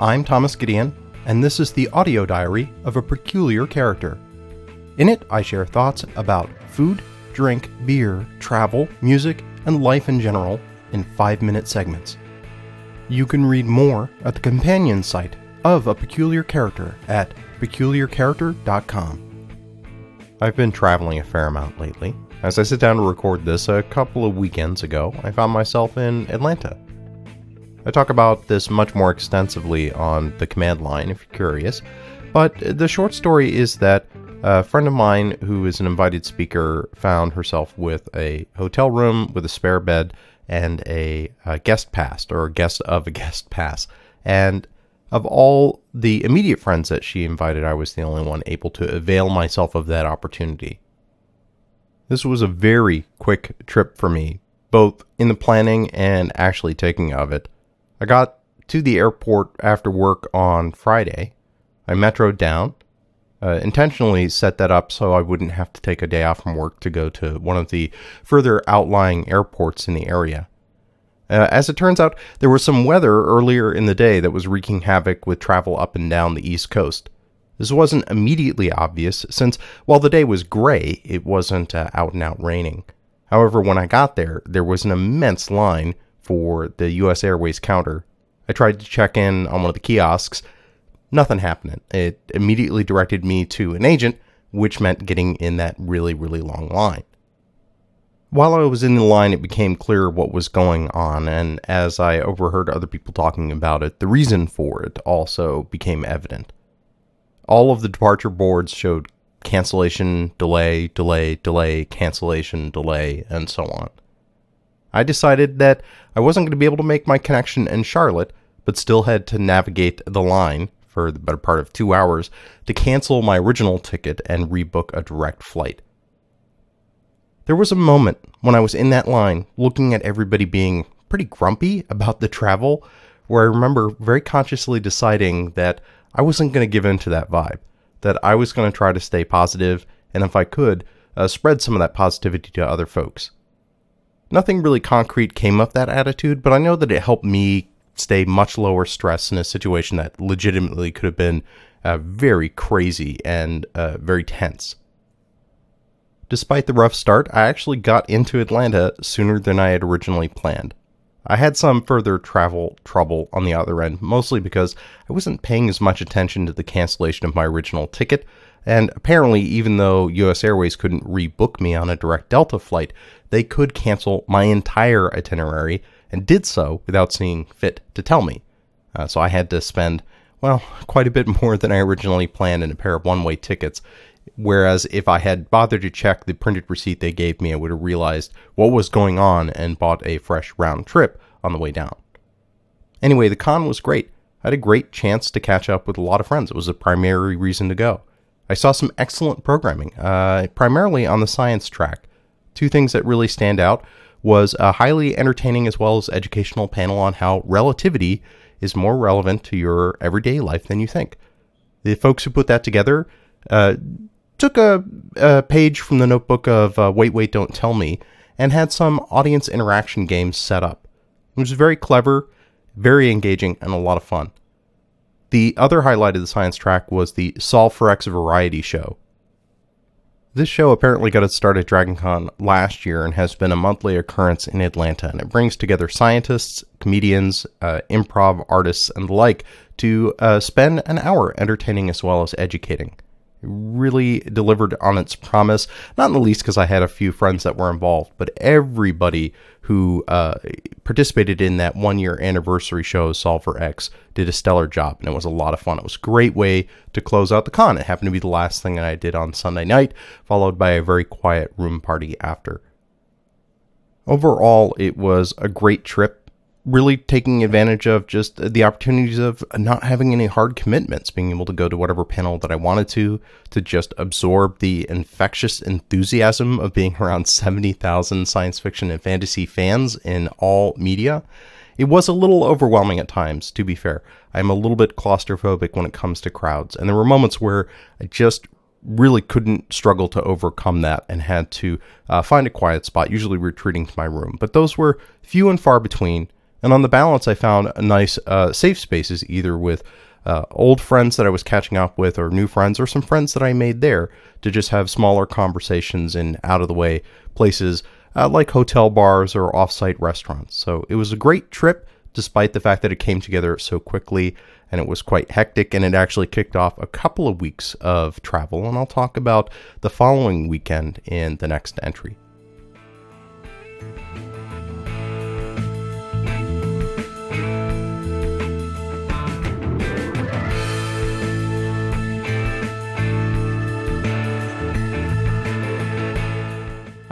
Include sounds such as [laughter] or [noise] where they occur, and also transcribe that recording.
I'm Thomas Gideon, and this is the audio diary of a peculiar character. In it, I share thoughts about food, drink, beer, travel, music, and life in general in five minute segments. You can read more at the companion site of A Peculiar Character at peculiarcharacter.com. I've been traveling a fair amount lately. As I sit down to record this a couple of weekends ago, I found myself in Atlanta. I talk about this much more extensively on the command line if you're curious, but the short story is that a friend of mine who is an invited speaker found herself with a hotel room with a spare bed and a, a guest pass or a guest of a [laughs] guest pass. And of all the immediate friends that she invited, I was the only one able to avail myself of that opportunity. This was a very quick trip for me, both in the planning and actually taking of it. I got to the airport after work on Friday. I metroed down, uh, intentionally set that up so I wouldn't have to take a day off from work to go to one of the further outlying airports in the area. Uh, as it turns out, there was some weather earlier in the day that was wreaking havoc with travel up and down the East Coast. This wasn't immediately obvious, since while the day was gray, it wasn't uh, out and out raining. However, when I got there, there was an immense line for the US Airways counter. I tried to check in on one of the kiosks. Nothing happening. It immediately directed me to an agent, which meant getting in that really, really long line. While I was in the line, it became clear what was going on, and as I overheard other people talking about it, the reason for it also became evident. All of the departure boards showed cancellation, delay, delay, delay, cancellation, delay, and so on. I decided that I wasn't going to be able to make my connection in Charlotte, but still had to navigate the line for the better part of two hours to cancel my original ticket and rebook a direct flight. There was a moment when I was in that line looking at everybody being pretty grumpy about the travel where I remember very consciously deciding that I wasn't going to give in to that vibe, that I was going to try to stay positive, and if I could, uh, spread some of that positivity to other folks. Nothing really concrete came of that attitude, but I know that it helped me stay much lower stress in a situation that legitimately could have been uh, very crazy and uh, very tense. Despite the rough start, I actually got into Atlanta sooner than I had originally planned. I had some further travel trouble on the other end, mostly because I wasn't paying as much attention to the cancellation of my original ticket, and apparently, even though US Airways couldn't rebook me on a direct Delta flight, they could cancel my entire itinerary and did so without seeing fit to tell me. Uh, so I had to spend, well, [laughs] quite a bit more than I originally planned in a pair of one way tickets Whereas if I had bothered to check the printed receipt they gave me, I would have realized what was going on and bought a fresh round trip on the way down. Anyway, the con was great. I had a great chance to catch up with a lot of friends. It was a primary reason to go. I saw some excellent programming, uh, primarily on the science track. Two things that really stand out was a highly entertaining as well as educational panel on how relativity is more relevant to your everyday life than you think. The folks who put that together uh, took a, a page from the notebook of uh, Wait, Wait, Don't Tell Me and had some audience interaction games set up. It was very clever, very engaging, and a lot of fun. The other highlight of the science track was the Solve for X variety show. This show apparently got its start at DragonCon last year and has been a monthly occurrence in Atlanta, and it brings together scientists, comedians, uh, improv artists, and the like to uh, spend an hour entertaining as well as educating really delivered on its promise. Not in the least because I had a few friends that were involved, but everybody who uh, participated in that one year anniversary show, Solve for X, did a stellar job, and it was a lot of fun. It was a great way to close out the con. It happened to be the last thing that I did on Sunday night, followed by a very quiet room party after. Overall, it was a great trip really taking advantage of just the opportunities of not having any hard commitments, being able to go to whatever panel that I wanted to, to just absorb the infectious enthusiasm of being [laughs] around 70,000 science fiction and fantasy fans in all media. It was a little overwhelming at times, to be fair. I'm a little bit claustrophobic when it comes to crowds, and there were moments where I just really couldn't struggle to overcome that and had to uh, find a quiet spot, usually retreating to my room. But those were few and far between, And on the balance, I found nice uh, safe spaces, either with uh, old friends that I was catching up with, or new friends, or some friends that I made there to just have smaller conversations in out of the way places uh, like hotel bars or off site restaurants. So it was a great trip, despite the fact that it came together so quickly and it was quite hectic. And it actually kicked off a couple of weeks of travel. And I'll talk about the following weekend in the next entry.